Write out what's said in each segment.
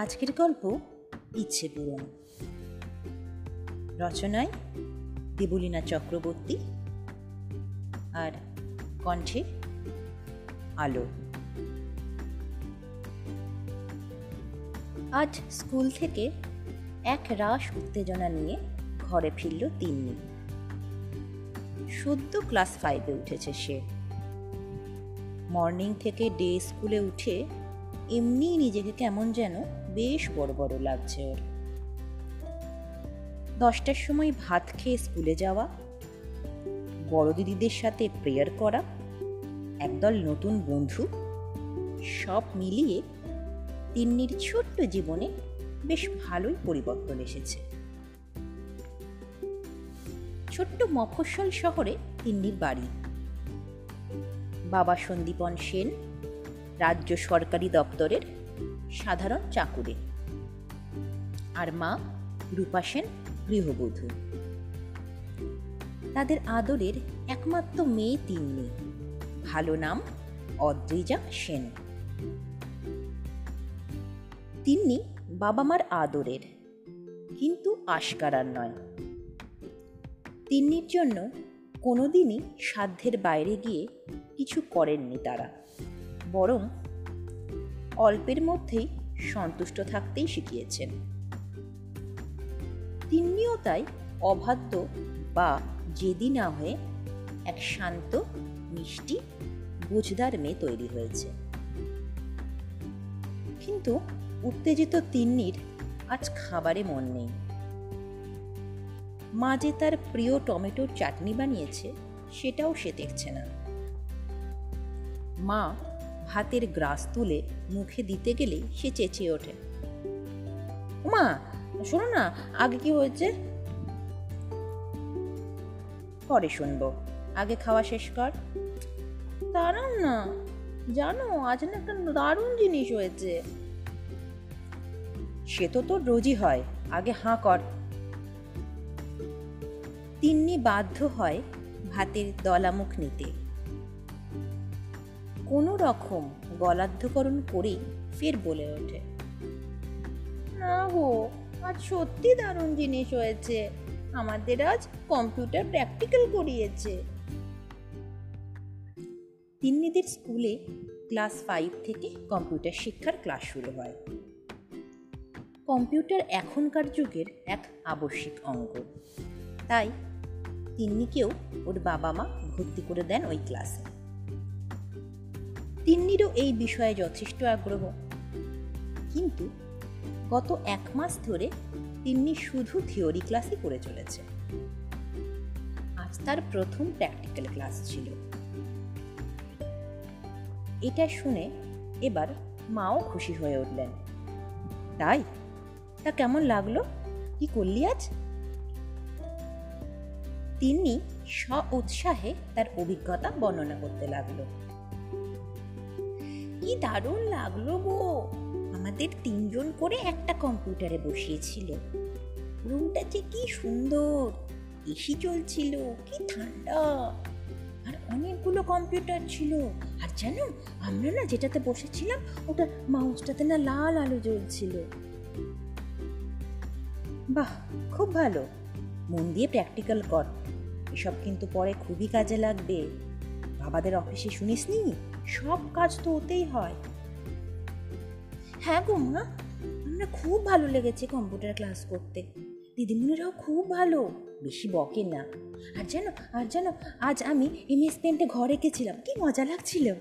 আজকের গল্প ইচ্ছে পূরণ। রচনায় দেবলীনা চক্রবর্তী আর কণ্ঠে আলো। আজ স্কুল থেকে এক রাস উত্তেজনা নিয়ে ঘরে ফিরল তিন্নি। সদ্য ক্লাস ফাইভে উঠেছে সে। মর্নিং থেকে ডে স্কুলে উঠে এমনি নিজেকে কেমন যেন বেশ বড় বড় লাগছে ওর। দশটার সময় ভাত খেয়ে স্কুলে যাওয়া, বড় দিদিদের সাথে প্রেয়ার করা, একদল নতুন বন্ধু, সব মিলিয়ে তিন্নির ছোট্ট জীবনে বেশ ভালোই পরিবর্তন এসেছে। ছোট্ট মফস্বল শহরে তিন্নির বাড়ি। বাবা সন্দীপন সেন, রাজ্য সরকারি দপ্তরের সাধারণ চাকুরে। আর মা রূপা সেন গৃহবধূ। তাদের আদরের একমাত্র মেয়ে তিন্নি। ভালো নাম অদ্রিজা সেন। তিন্নি বাবা মার আদরের, কিন্তু আশকারার নয়। তিন্নির জন্য কোনোদিনই সাধ্যের বাইরে গিয়ে কিছু করেননি তারা, বরং অল্পের মধ্যেই সন্তুষ্ট থাকতেই শিখিয়েছেন। তিনিও তাই অবাধ্য বা জেদি না হয়ে এক শান্ত, মিষ্টি, বুঝদার মেয়ে তৈরি হয়েছে। কিন্তু উত্তেজিত তিন্নির আজ খাবারে মন নেই। মা যে তার প্রিয় টমেটোর চাটনি বানিয়েছে, সেটাও সে দেখছে না। মা ভাতের গ্রাস তুলে মুখে দিতে গেলেই সে চেঁচিয়ে ওঠে। মা শোনো না, আগে কি হয়েছে? পরে শুনব। আগে খাওয়া শেষ কর। দাঁড়ান না। জানো, আজ না একটা দারুণ জিনিস হয়েছে। সে তো তোর রোজই হয়, আগে হাঁ কর। তিন্নি বাধ্য হয় ভাতের দলামুখ নিতে। কোনো রকম গলাধ্যকরণ করেই ফের বলে ওঠে। না গো, আজ সত্যি দারুণ জিনিস হয়েছে। আমাদের আজ কম্পিউটার প্র্যাকটিক্যাল করিয়েছে। তিন্নিদের স্কুলে ক্লাস ফাইভ থেকে কম্পিউটার শিক্ষার ক্লাস শুরু হয়। কম্পিউটার এখনকার যুগের এক আবশ্যিক অঙ্গ। তাই তিন্নিকেও ওর বাবা মা ভর্তি করে দেন ওই ক্লাসে। তিন্নিরও এই বিষয়ে যথেষ্ট আগ্রহ। কিন্তু গত এক মাস ধরে তিন্নি শুধু থিওরি ক্লাসই করে চলেছে। আজ তার প্রথম প্র্যাকটিক্যাল ক্লাস ছিল। এটা শুনে এবার মাও খুশি হয়ে উঠলেন। তাই? তা কেমন লাগল? কি করলি আজ? তিনি স্ব উৎসাহে তার অভিজ্ঞতা বর্ণনা করতে লাগল। দারুণ লাগল গো। আমাদের তিনজন করে একটা কম্পিউটারে বসিয়েছিল। রুমটা যে কি সুন্দর, এসি চলছিল, কি ঠান্ডা। আর অনেকগুলো কম্পিউটার ছিল। আর জানো, আমরা না যেটাতে বসেছিলাম, ওটা মাউসটাতে না লাল আলো জ্বলছিল। বাহ, খুব ভালো। মন দিয়ে প্র্যাকটিক্যাল কর। এসব কিন্তু পরে খুবই কাজে লাগবে। বাবাদের অফিসে শুনিসনি? সব কাজ তো ওতেই হয়। হ্যাঁ গো মা, আমরা খুব ভালো লেগেছে কম্পিউটার ক্লাস করতে। দিদিমণিরাও খুব ভালো, বেশি বকে না। আর জানো আর জানো আজ আমি এমএস পেন্টে ঘরে গেছিলাম, কি মজা লাগছিল।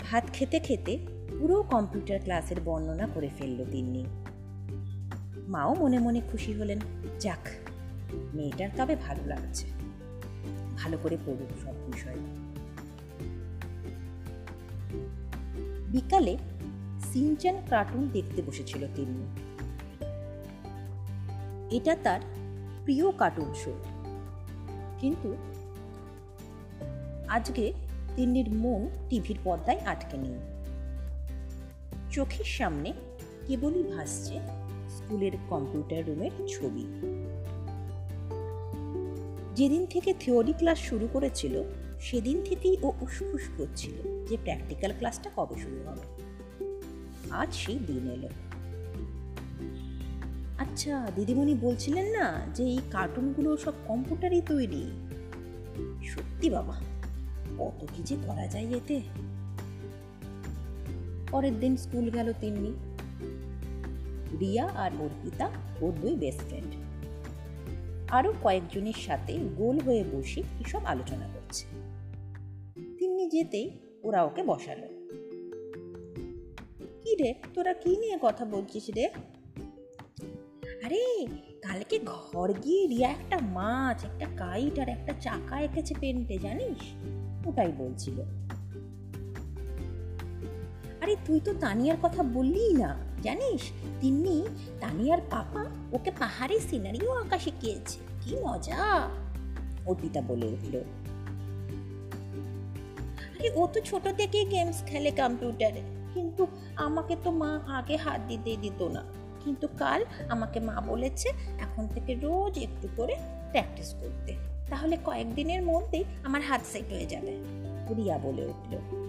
ভাত খেতে খেতে পুরো কম্পিউটার ক্লাসের বর্ণনা করে ফেলল তিন্নি। মাও মনে মনে খুশি হলেন, যাক, মেয়েটার তবে ভালো লাগছে। ভালো করে পড়ুক সব বিষয়। বিকালে সিনচান কার্টুন দেখতে বসেছিল তিনি। এটা তার প্রিয় কার্টুন শো। কিন্তু আজকে তিন্নির মন টিভির পর্দায় আটকে নেই। চোখের সামনে কেবলই ভাসছে স্কুলের কম্পিউটার রুমের ছবি। যেদিন থেকে থিওরি ক্লাস শুরু করেছিল, সেদিন থেকেই ও উসখুস করছিল যে প্র্যাকটিক্যাল ক্লাসটা কবে শুরু হবে। আজ সেই দিন এলো। আচ্ছা দিদিমণি বলছিলেন না যে এই কার্টুনগুলো সব কম্পিউটারই তৈরি? সত্যি বাবা, কত কি যে করা যায় এতে। পরের দিন স্কুল গেল তিন্নি রিয়া আর অর্পিতা ওর দুই বেস্ট ফ্রেন্ড আরও কয়েকজনের সাথে গোল হয়ে বসে এসব আলোচনা করছে। তিন্নি যেতেই ওরা ওকে বসালো। কি রে, তোরা কি নিয়ে কথা বলছিস রে? আরে, কালকে ঘর গিয়ে রিয়া একটা মাছ, একটা কাইট আর একটা চাকা এঁকেছে পেন্টে জানিস? ওটাই বলছিল। আরে তুই তো তানিয়ার কথা বললিই না, জানিস? তিন্নি, তানিয়ার পাপা ওকে পাহাড়ের সিনারিও আঁকা শিখিয়েছে। কি মজা! অর্পিতা বলে উঠল। আরে ও তো ছোট থেকে গেমস খেলে কম্পিউটারে কিন্তু আমাকে তো মা আগে হাত দিতেই দিত না। কিন্তু কাল আমাকে মা বলেছে এখন থেকে রোজ একটু করে প্র্যাকটিস করতে। তাহলে কয়েকদিনের মধ্যেই আমার হাত সেট হয়ে যাবে। রিয়া বলে উঠল।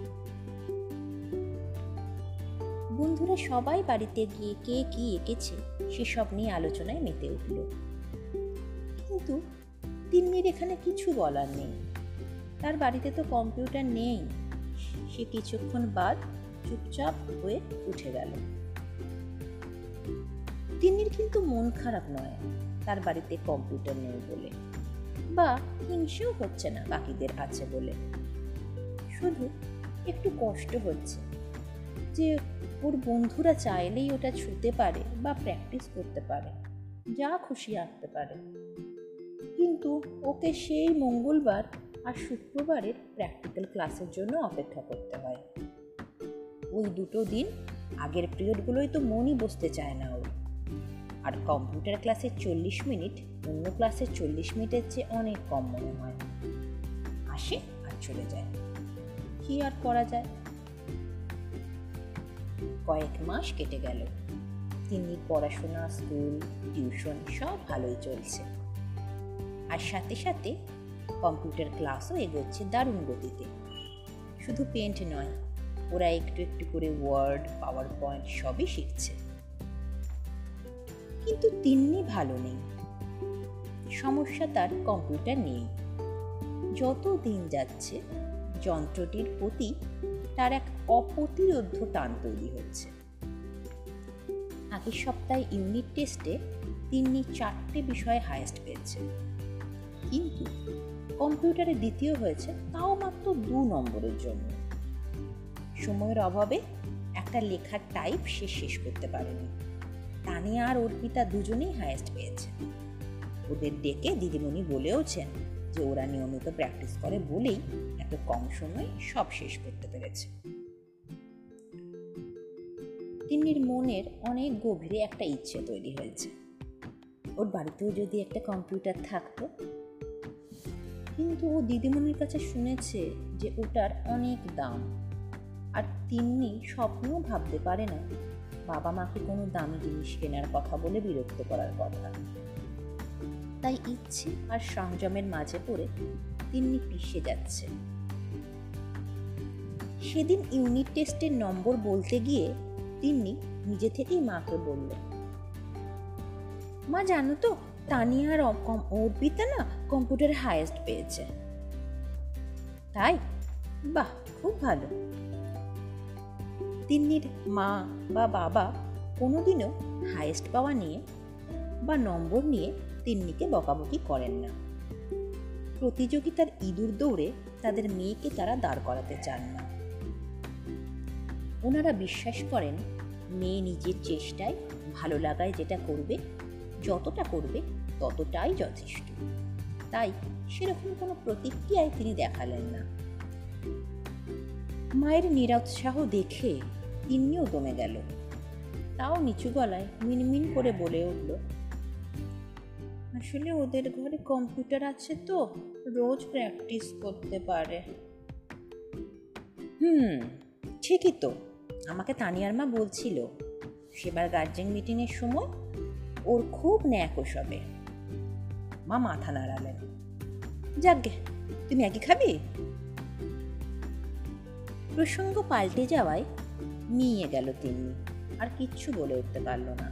বন্ধুরা সবাই বাড়িতে গিয়ে কে কি এঁকেছে সেসব নিয়ে আলোচনায় মেতে উঠল। কিন্তু তিন্নির এখানে কিছু বলার নেই। তার বাড়িতে তো কম্পিউটার নেই। সে কিছুক্ষণ বাদ চুপচাপ হয়ে উঠে গেল। তিন্নির কিন্তু মন খারাপ নয়, তার বাড়িতে কম্পিউটার নেই বলে। বা হিংসেও হচ্ছে না বাকিদের আছে বলে। শুধু একটু কষ্ট হচ্ছে যে ওর বন্ধুরা চাইলেই ওটা ছুতে পারে বা প্র্যাকটিস করতে পারে, যা খুশি আঁকতে পারে। কিন্তু ওকে সেই মঙ্গলবার আর শুক্রবারের প্র্যাকটিক্যাল ক্লাসের জন্য অপেক্ষা করতে হয়। ওই দুটো দিন আগের পিরিয়ডগুলোই তো মনই বসতে চায় না ওর। আর কম্পিউটার ক্লাসের চল্লিশ মিনিট অন্য ক্লাসের চল্লিশ মিনিটের চেয়ে অনেক কম মনে হয়। আসে আর চলে যায়। কি আর করা যায়? কয়েক মাস কেটে গেল। তিনি পড়াশোনা, স্কুল, টিউশন সব ভালোই চলছে। আর সাথে সাথে কম্পিউটার ক্লাসও এগোচ্ছে দারুণ গতিতে। শুধু পেন্ট নয়, ওরা একটু একটু করে ওয়ার্ড পাওয়ার পয়েন্ট সবই শিখছে। কিন্তু তিন্নি ভালো নেই। সমস্যা তার কম্পিউটার নেই যত দিন যাচ্ছে, যন্ত্রটির প্রতি তার এক অপ্রতিরোধ্য টান তৈরি হচ্ছে আগের সপ্তাহে ইউনিট টেস্টে তিন্নি চারটে বিষয়ে হায়েস্ট পেয়েছে কিন্তু কম্পিউটারে দ্বিতীয় হয়েছে, তাও মাত্র দু নম্বরের জন্য। সময়ের অভাবে একটা লেখার টাইপ সে শেষ করতে পারেনি। তানিয়া আর অর্পিতা দুজনেই হায়েস্ট পেয়েছে ওদের ডেকে দিদিমণি বলেওছেন যে ওরা নিয়মিত প্র্যাকটিস করে বলেই কম সময়ে সব শেষ করতে পেরেছে। তিন্নির মনের অনেক গভীরে একটা ইচ্ছে তৈরি হয়েছে। ওর বাড়িতেও যদি একটা কম্পিউটার থাকতো, কিন্তু ও দিদিমণির কাছে শুনেছে যে ওটার অনেক দাম। আর তিন্নি স্বপ্নও ভাবতে পারে না, বাবা মাকে কোনো দামি জিনিস কেনার কথা বলে বিরক্ত করার কথা। তাই ইচ্ছে আর সংযমের মাঝে পড়ে তিন্নি পিষে যাচ্ছে। সেদিন ইউনিট টেস্টের নম্বর বলতে গিয়ে তিন্নি নিজে থেকেই মাকে বলল, মা, জানো তো, তানিয়া আর অর্পিতা না কম্পিউটারে হায়েস্ট পেয়েছে। তাই? বাহ, খুব ভালো। তিন্নির মা বা বাবা কোনোদিনও হায়েস্ট পাওয়া নিয়ে বা নম্বর নিয়ে তিন্নিকে বকাবকি করেন না। প্রতিযোগিতার ইঁদুর দৌড়ে তাদের মেয়েকে তারা দাঁড় করাতে চান না। ওনারা বিশ্বাস করেন মেয়ে নিজের চেষ্টায় ভালো লাগায় যেটা করবে, যতটা করবে ততটাই যথেষ্ট। তাই সেরকম কোনো প্রতিক্রিয়ায় তিনি দেখালেন না। মায়ের নিরুৎসাহ দেখে তিনিও দমে গেল। তাও নিচু গলায় মিনমিন করে বলে উঠল, আসলে ওদের ঘরে কম্পিউটার আছে তো, রোজ প্র্যাকটিস করতে পারে। হুম, ঠিকই তো। আমাকে তানিয়ার মা বলছিল, সেবার গার্জেন মিটিংয়ের সময় ওর খুব ন্যাক ওসবে। মা মাথা নাড়ালেন যাকগে তুমি একই খাবি? প্রসঙ্গ পাল্টে যাওয়ায় নিয়ে গেল তিনি, আর কিচ্ছু বলে উঠতে পারল না।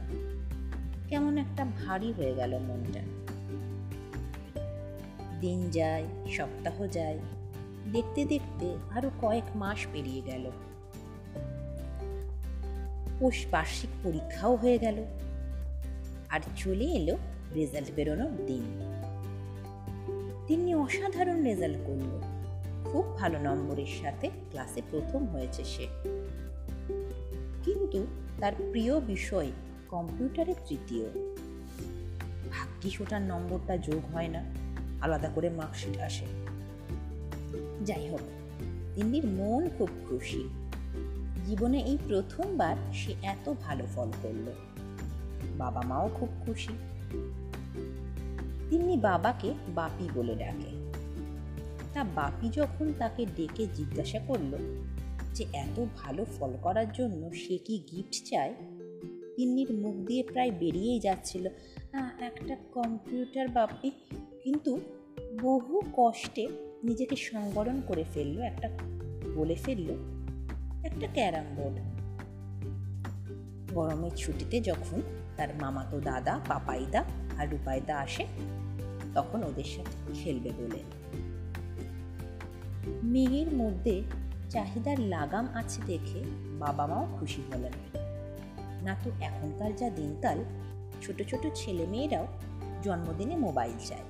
কেমন একটা ভারী হয়ে গেল মনটা। দিন যায়, সপ্তাহ যায়, দেখতে দেখতে আরও কয়েক মাস পেরিয়ে গেল। পোষ বার্ষিক পরীক্ষাও হয়ে গেল। আর চলে এলো রেজাল্ট বেরোনোর দিন। তিনি অসাধারণ রেজাল্ট করল। খুব ভালো নম্বরের সাথে ক্লাসে প্রথম হয়েছে সে। কিন্তু তার প্রিয় বিষয় কম্পিউটারে তৃতীয়। ভাগ্যিস ওটার নম্বরটা যোগ হয় না, আলাদা করে মার্কশিট আসে। যাই হোক, তিন্নির মন খুব খুশি। জীবনে এই প্রথমবার সে এত ভালো ফল করল। বাবা মাও খুব খুশি। তিনি বাবাকে বাপি বলে ডাকে। তা বাপি যখন তাকে ডেকে জিজ্ঞাসা করল যে এত ভালো ফল করার জন্য সে কি গিফট চায়, তিন্নির মুখ দিয়ে প্রায় বেরিয়েই যাচ্ছিল একটা কম্পিউটার বাপি। কিন্তু বহু কষ্টে নিজেকে সংবরণ করে ফেলল, একটা বলে ফেলল একটা ক্যারাম বোর্ড। গরমের ছুটিতে যখন তার মামাতো দাদা, পাপাইদা আর রূপাইদা আসে, তখন ওদের সাথে খেলবে বলে। মেয়ের মধ্যে চাহিদার লাগাম আছে দেখে বাবা মাও খুশি হলেন। না তো এখনকার যা দিনকাল, ছোট ছোট ছেলে মেয়েরাও জন্মদিনে মোবাইল চায়।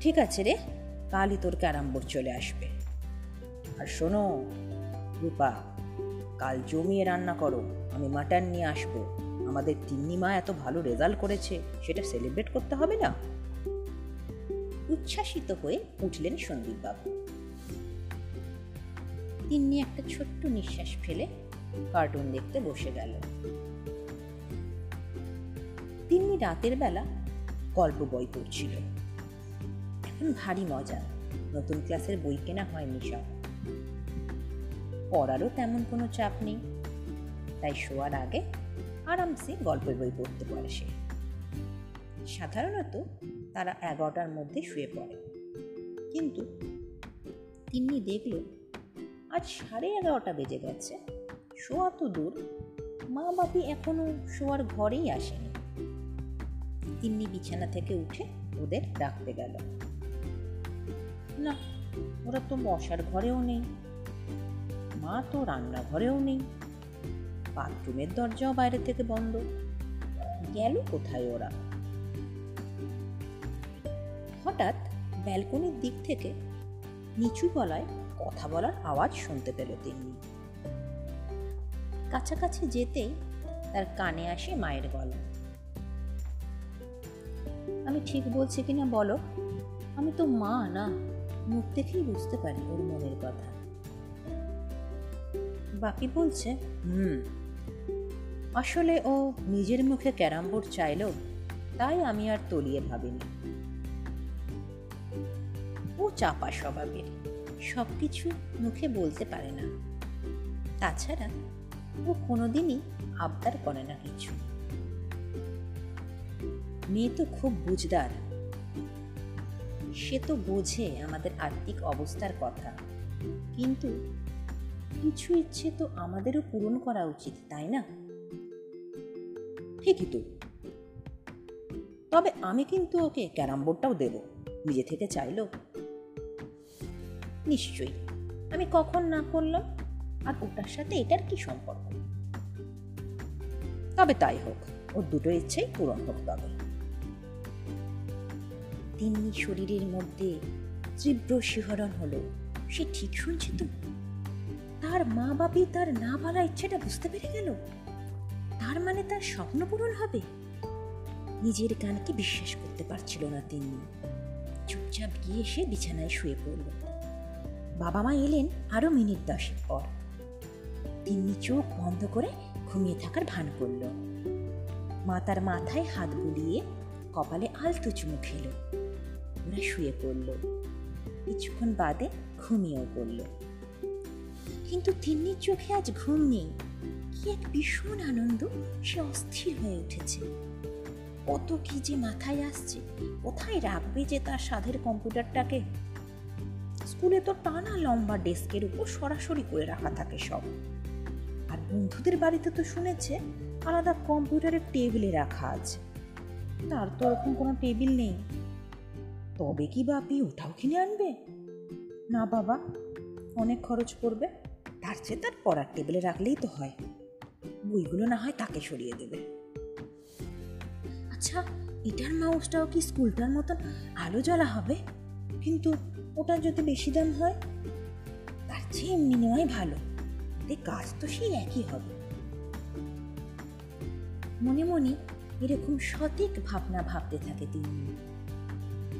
ঠিক আছে রে, কালই তোর ক্যারাম বোর্ড চলে আসবে। আর শোনো, রূপা, কাল জমিয়ে রান্না করো, আমি মাটন নিয়ে আসব। আমাদের তিন্নি মা এত ভালো রেজাল্ট করেছে, সেটা সেলিব্রেট করতে হবে না? উচ্ছ্বাসিত হয়ে উঠলেন সন্দীপবাবু। তিন্নি একটা ছোট্ট নিঃশ্বাস ফেলে কার্টুন দেখতে বসে গেল। তিন্নি রাতের বেলা গল্প বই পড়ছিল। এখন ভারী মজা, নতুন ক্লাসের বই কেনা হয়নি সব পড়ারও তেমন কোনো চাপ নেই। তাই শোয়ার আগে আরামসে গল্পের বই পড়তে পারে সে। সাধারণত তারা এগারোটার মধ্যে শুয়ে পড়ে। কিন্তু তিন্নি দেখল, আজ সাড়ে এগারোটা বেজে গেছে। শোয়া তো দূর মা বাপি এখনও শোয়ার ঘরেই আসেনি। তিন্নি বিছানা থেকে উঠে ওদের ডাকতে গেল। না, ওরা তো বসার ঘরেও নেই। তো রান্নাঘরেও নেই। বাথরুমের দরজাও বাইরে থেকে বন্ধ। গেল কোথায় ওরা? হঠাৎ ব্যালকনির দিক থেকে নিচু গলায় কথা বলার আওয়াজ শুনতে পেল তিনি কাছাকাছি যেতেই তার কানে আসে মায়ের গলা। আমি ঠিক বলছি কিনা বলো? আমি তো মা না, মুখ দেখেই বুঝতে পারি ওর মনের কথা। বাকি বলছে? হুম। আসলে ও নিজের মুখে ক্যারাম বোর্ড চাইল তাই আমি আর তলিয়ে ভাবিনি। ও চাপা স্বভাবের সব কিছু মুখে বলতে পারে না। তাছাড়া ও কোনোদিনই আবদার করে না কিছু। মেয়ে তো খুব বুঝদার। সে তো বোঝে আমাদের আর্থিক অবস্থার কথা কিন্তু কিছু ইচ্ছে তো আমাদেরও পূরণ করা উচিত, তাই না? ঠিকই তো। তবে আমি কিন্তু ওকে ক্যারাম বোর্ডটাও দেব, নিজে থেকে চাইলো? নিশ্চয়ই। আমি কখন না করলাম? আর ওটার সাথে এটার কি সম্পর্ক? তবে তাই হোক, ওর দুটো ইচ্ছেই পূরণ হোক তবে। তিন্নি শরীরের মধ্যে তীব্র শিহরণ হলো, সে ঠিক শুনছে তো? তার মা বাপি তার না বলা ইচ্ছেটা বুঝতে পেরে গেল। তার মানে তার স্বপ্ন পূরণ হবে। নিজের গানকে বিশ্বাস করতে পারছিল না তিনি। চুপচাপ গিয়ে সে বিছানায় শুয়ে পড়ল। বাবা মা এলেন আরও মিনিট দশেক পর। তিনি চোখ বন্ধ করে ঘুমিয়ে থাকার ভান করল। মা তার মাথায় হাত বুলিয়ে কপালে আলতো চুমু খেল। ওরা শুয়ে পড়ল। কিছুক্ষণ বাদে ঘুমিয়েও পড়ল। কিন্তু তিন্নির চোখে আজ ঘুম নেই। কি এক ভীষণ আনন্দ, সে অস্থির হয়ে উঠেছে। কত কি যে মাথায় আসছে, কোথায় রাখবে যে তার সাধের কম্পিউটারটাকে? স্কুলে তো টানা লম্বা ডেস্কের উপর সরাসরি করে রাখা থাকে সব। আর বন্ধুদের বাড়িতে তো শুনেছে, আলাদা কম্পিউটারের টেবিলে রাখা আছে। তার তো ওরকম কোনো টেবিল নেই। তবে কি বাপি ওটাও কিনে আনবে? না বাবা, অনেক খরচ পড়বে। তার চেয়ে তার পড়ার টেবিলে রাখলেই তো হয়। বইগুলো না হয় তাকে সরিয়ে দেবে। আচ্ছা এটার মাউসটাও কি স্কুলটার মতন আলো জ্বলা হবে? কিন্তু ওটা যদি বেশি দাম হয়? তার চেয়ে এমনি নেওয়াই ভালো। এতে কাজ তো সেই একই হবে। মনে মনে এরকম সঠিক ভাবনা ভাবতে থাকে তিনি।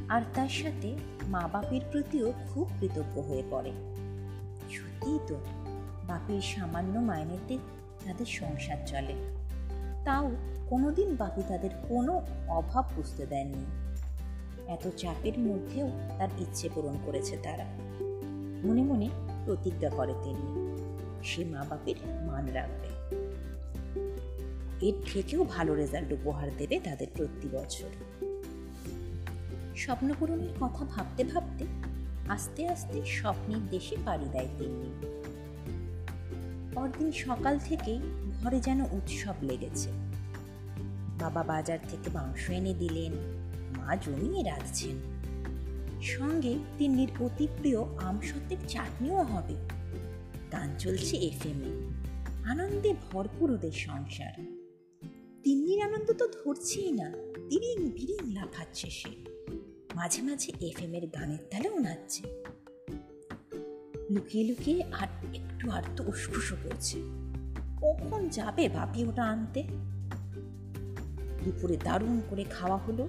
আর তার সাথে মা বাপের প্রতিও খুব কৃতজ্ঞ হয়ে পড়ে। সত্যিই তো। বাপের সামান্য মাইনেতে তাদের সংসার চলে। তাও কোনোদিন বাপি তাদের কোনো অভাব বুঝতে দেননি। এত চাপের মধ্যেও তার ইচ্ছে পূরণ করেছে তারা। মনে মনে প্রতিজ্ঞা করে তিনি, সে মা বাপের মান রাখবে। এর থেকেও ভালো রেজাল্ট উপহার দেবে তাদের প্রতি বছর। স্বপ্নপূরণের কথা ভাবতে ভাবতে আস্তে আস্তে স্বপ্নের দেশে পাড়ি দেয় তিনি। পরদিন সকাল থেকেই ঘরে যেন উৎসব লেগেছে। বাবা বাজার থেকে মাংস এনে দিলেন, মা জমিয়ে রাখছেন। সঙ্গে তিন্নির অতি প্রিয় আমসত্ত্বের চাটনিও হবে। গান চলছে এফএমে আনন্দে ভরপুর ওদের সংসার। তিন্নির আনন্দ তো ধরছেই না, তিরিং বিরিং লাফাচ্ছে সে। মাঝে মাঝে এফএম এর গানের তালেও নাচছে। লুকিয়ে লুকিয়ে আর একটু আর তো উসখুসো করছে। কখন যাবে ভাবি ওটা আনতে? দুপুরে দারুণ করে খাওয়া হলো।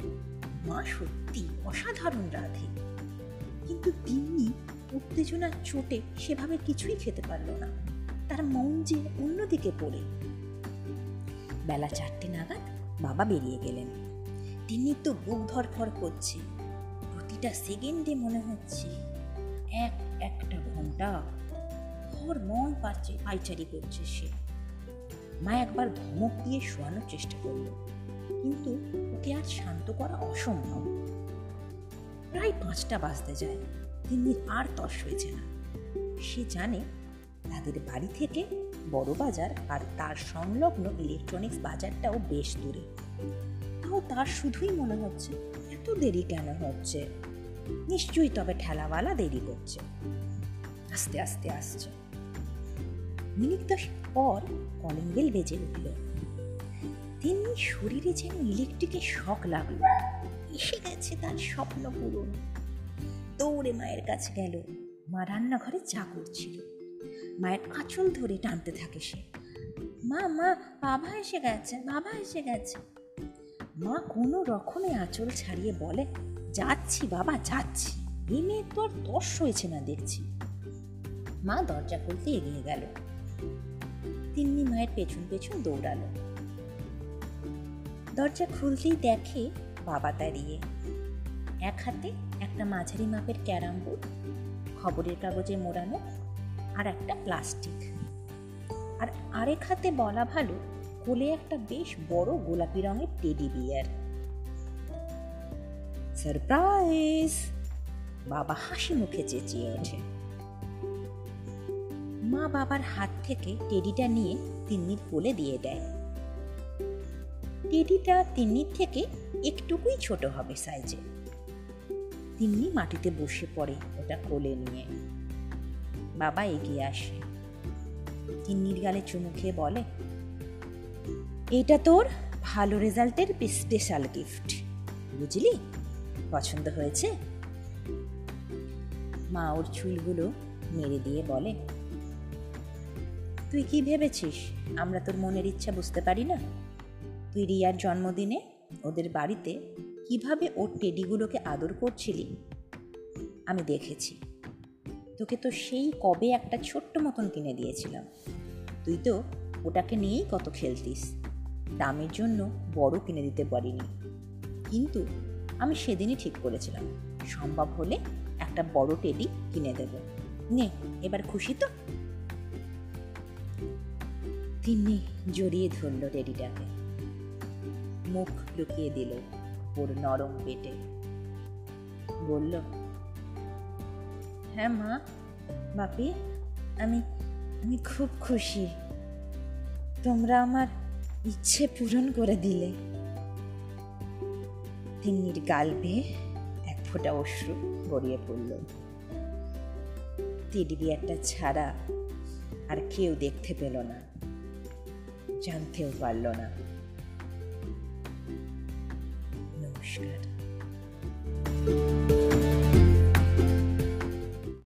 মা সত্যি অসাধারণ রাধে। কিন্তু তিন্নি উত্তেজনার চোটে সেভাবে কিছুই খেতে পারল না। তার মন যে অন্যদিকে পড়ে। বেলা চারটে নাগাদ বাবা বেরিয়ে গেলেন। তিনি তো বুক ধরফর করছে। প্রতিটা সেকেন্ডে মনে হচ্ছে এক ঘণ্টা ঘর মন পাচ্ছে পাইচারি করছে সে। মা একবার ধমক দিয়ে শোয়ানোর চেষ্টা করল, কিন্তু ওকে আর শান্ত করা অসম্ভব। প্রায় পাঁচটা বাজতে যায় তিনি আর তস হয়েছে না। সে জানে তাদের বাড়ি থেকে বড় বাজার আর তার সংলগ্ন ইলেকট্রনিক্স বাজারটাও বেশ দূরে। তাও তার শুধুই মনে হচ্ছে, এত দেরি কেন হচ্ছে? নিশ্চয়ই তবে ঠেলাওয়ালা দেরি করছে। আস্তে আস্তে আসছে। মিনিট দশ পর কলিং বেল বেজে উঠল। তিনি শরীরে যেন ইলেকট্রিকের শখ লাগল। এসে গেছে তার স্বপ্ন পূরণ। দৌড়ে মায়ের কাছে গেল। মা রান্নাঘরে চা করছিল। মায়ের আঁচল ধরে টানতে থাকে সে। মা মা, বাবা এসে গেছে, বাবা এসে গেছে। মা কোনো রকমে আঁচল ছাড়িয়ে বলে, যাচ্ছি বাবা, যাচ্ছি। এ মেয়ে তো আর দশ হয়েছে না দেখছি। মা দরজা খুলতে এগিয়ে গেল। তিন্নি মায়ের পেছন পেছন দৌড়ালো। দরজা খুলতেই দেখে বাবা দাঁড়িয়ে। এক হাতে একটা মাঝারি মাপের ক্যারাম বোর্ড, খবরের কাগজে মোড়ানো আর একটা প্লাস্টিক। আর আরেক হাতে বলা ভালো, কোলে একটা বেশ বড় গোলাপি রঙের টেডি বিয়ার। সারপ্রাইজ! বাবা হাসি মুখে চেঁচিয়ে ওঠে। মা বাবার হাত থেকে টেডিটা নিয়ে তিন্নির কোলে দিয়ে দেয়। টেডিটা তিন্নির থেকে একটুকুই ছোট হবে সাইজে। তিন্নি মাটিতে বসে পড়ে ওটা কোলে নিয়ে। বাবা এগিয়ে আসে। তিন্নির গালে চুমু খেয়ে বলে, এইটা তোর ভালো রেজাল্টের স্পেশাল গিফট, বুঝলি? পছন্দ হয়েছে? মা ওর চুলগুলো মেরে দিয়ে বলে তুই কি ভেবেছিস? আমরা তোর মনের ইচ্ছা বুঝতে পারি না? তুই রিয়ার জন্মদিনে ওদের বাড়িতে কীভাবে ওর টেডিগুলোকে আদর করছিলি? আমি দেখেছি। তোকে তো সেই কবে একটা ছোট্ট মতন কিনে দিয়েছিলাম। তুই তো ওটাকে নিয়েই কত খেলতিস। দামের জন্য বড় কিনে দিতে পারিনি। কিন্তু আমি সেদিনই ঠিক করেছিলাম সম্ভব হলে একটা বড় টেডি কিনে দেব। নে, এবার খুশি তো? তিনি জড়িয়ে ধরল টেডিটাকে। মুখ লুকিয়ে দিল ওর নরম পেটে। বলল হ্যাঁ মা, বাপি, আমি আমি খুব খুশি। তোমরা আমার ইচ্ছে পূরণ করে দিলে। তিন্নির গাল বেয়ে এক ফোঁটা অশ্রু গড়িয়ে পড়ল। একটা ছাড়া আর কেউ দেখতে পেল না। জানতেও পারল না। নমস্কার।